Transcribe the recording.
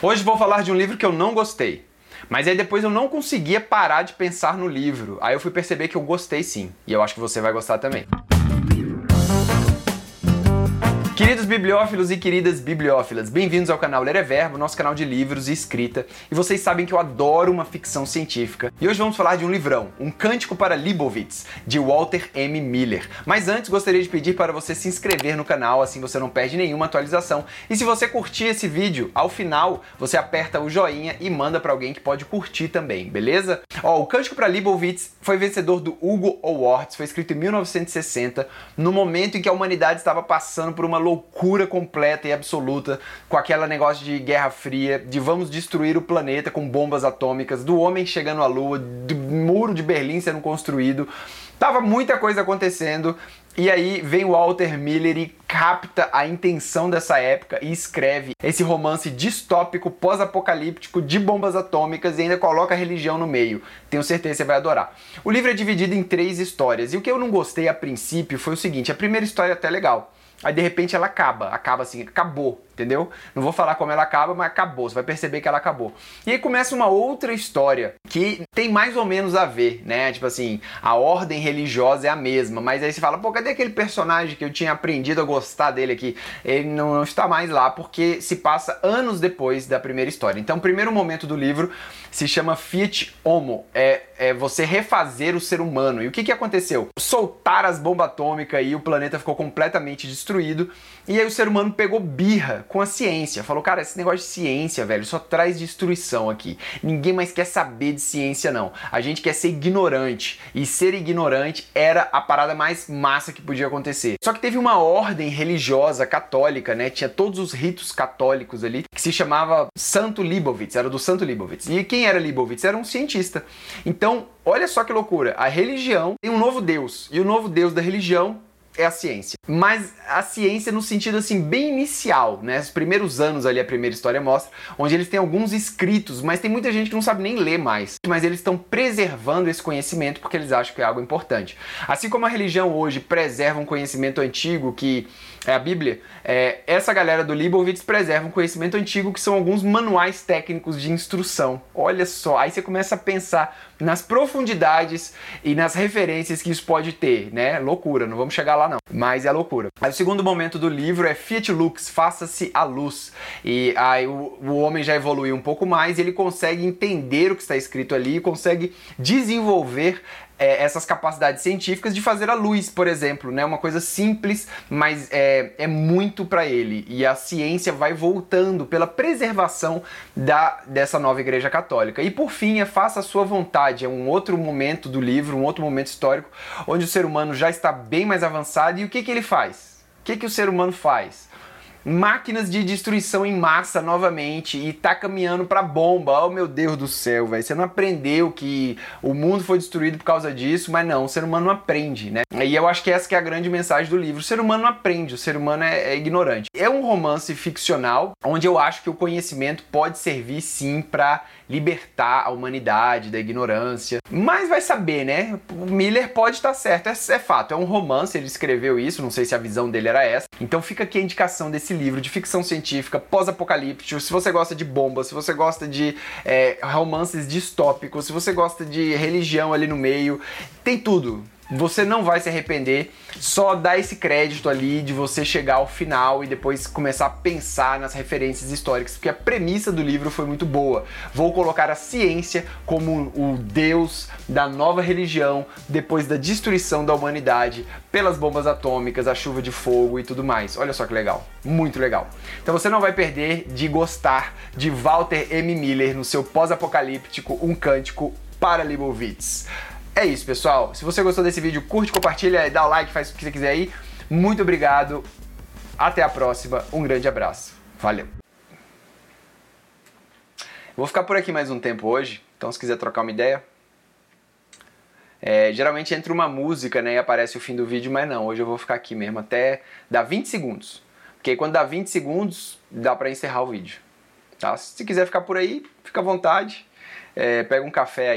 Hoje vou falar de um livro que eu não gostei. Mas aí depois eu não conseguia parar de pensar no livro. Aí eu fui perceber que eu gostei sim. E eu acho que você vai gostar também. Queridos bibliófilos e queridas bibliófilas, bem-vindos ao canal Ler é Verbo, nosso canal de livros e escrita. E vocês sabem que eu adoro uma ficção científica. E hoje vamos falar de um livrão, Um Cântico para Leibowitz, de Walter M. Miller. Mas antes gostaria de pedir para você se inscrever no canal, assim você não perde nenhuma atualização. E se você curtir esse vídeo, ao final você aperta o joinha e manda para alguém que pode curtir também, beleza? Ó, O Cântico para Leibowitz foi vencedor do Hugo Awards, foi escrito em 1960, no momento em que a humanidade estava passando por uma loucura completa e absoluta com aquela negócio de Guerra Fria, de vamos destruir o planeta com bombas atômicas, do homem chegando à lua, do muro de Berlim sendo construído. Tava muita coisa acontecendo e aí vem o Walter Miller e capta a intenção dessa época e escreve esse romance distópico, pós-apocalíptico de bombas atômicas e ainda coloca a religião no meio. Tenho certeza que você vai adorar. O livro é dividido em três histórias e o que eu não gostei a princípio foi o seguinte: a primeira história é até legal. Aí de repente ela acaba, acaba assim, acabou, entendeu? Não vou falar como ela acaba, mas acabou, você vai perceber que ela acabou. E aí começa uma outra história que tem mais ou menos a ver, né? Tipo assim, a ordem religiosa é a mesma, mas aí você fala, pô, cadê aquele personagem que eu tinha aprendido a gostar dele aqui? Ele não, não está mais lá porque se passa anos depois da primeira história. Então, o primeiro momento do livro se chama Fiat Homo, é, é você refazer o ser humano. E o que, que aconteceu? Soltar as bombas atômicas e o planeta ficou completamente destruído. E aí o ser humano pegou birra com a ciência. Falou, cara, esse negócio de ciência, velho, só traz destruição aqui. Ninguém mais quer saber de ciência, não. A gente quer ser ignorante. E ser ignorante era a parada mais massa que podia acontecer. Só que teve uma ordem religiosa católica, né? Tinha todos os ritos católicos ali, que se chamava Santo Libovitz, era do Santo Libovitz. E quem era Libovitz? Era um cientista. Então, olha só que loucura. A religião tem um novo Deus. E o novo Deus da religião é a ciência. Mas a ciência no sentido assim bem inicial, né? Os primeiros anos ali a primeira história mostra, onde eles têm alguns escritos, mas tem muita gente que não sabe nem ler mais. Mas eles estão preservando esse conhecimento porque eles acham que é algo importante. Assim como a religião hoje preserva um conhecimento antigo que é a Bíblia, é, essa galera do Leibowitz preserva um conhecimento antigo que são alguns manuais técnicos de instrução. Olha só, aí você começa a pensar nas profundidades e nas referências que isso pode ter, né? Loucura, não vamos chegar lá não, mas é loucura. Aí o segundo momento do livro é Fiat Lux, faça-se a luz. E aí o, o homem já evoluiu um pouco mais, ele consegue entender o que está escrito ali e consegue desenvolver é, essas capacidades científicas de fazer a luz, por exemplo, né? Uma coisa simples, mas é, é muito para ele. E a ciência vai voltando pela preservação da, dessa nova Igreja Católica. E por fim, é Faça a Sua Vontade, é um outro momento do livro, um outro momento histórico, onde o ser humano já está bem mais avançado. E o que, que ele faz? O que, que o ser humano faz? Máquinas de destruição em massa novamente e tá caminhando para bomba. Oh meu Deus do céu, velho. Você não aprendeu que o mundo foi destruído por causa disso, mas não, o ser humano não aprende, né? E eu acho que essa que é a grande mensagem do livro. O ser humano não aprende, o ser humano é, é ignorante. É um romance ficcional onde eu acho que o conhecimento pode servir sim para libertar a humanidade da ignorância. Mas vai saber, né? O Miller pode estar certo, é, é fato. É um romance, ele escreveu isso, não sei se a visão dele era essa. Então fica aqui a indicação desse livro de ficção científica, pós-apocalíptico. Se você gosta de bombas, se você gosta de é, romances distópicos, se você gosta de religião ali no meio, tem tudo. Você não vai se arrepender, só dá esse crédito ali de você chegar ao final e depois começar a pensar nas referências históricas, porque a premissa do livro foi muito boa. Vou colocar a ciência como o deus da nova religião depois da destruição da humanidade pelas bombas atômicas, a chuva de fogo e tudo mais. Olha só que legal, muito legal. Então você não vai perder de gostar de Walter M. Miller no seu pós-apocalíptico Um Cântico para Leibowitz. É isso, pessoal. Se você gostou desse vídeo, curte, compartilha, dá o like, faz o que você quiser aí. Muito obrigado. Até a próxima. Um grande abraço. Valeu. Vou ficar por aqui mais um tempo hoje, então se quiser trocar uma ideia. É, geralmente entra uma música né, e aparece o fim do vídeo, mas não, hoje eu vou ficar aqui mesmo até dar 20 segundos. Porque quando dá 20 segundos, dá para encerrar o vídeo. Tá? Se quiser ficar por aí, fica à vontade. É, pega um café aí.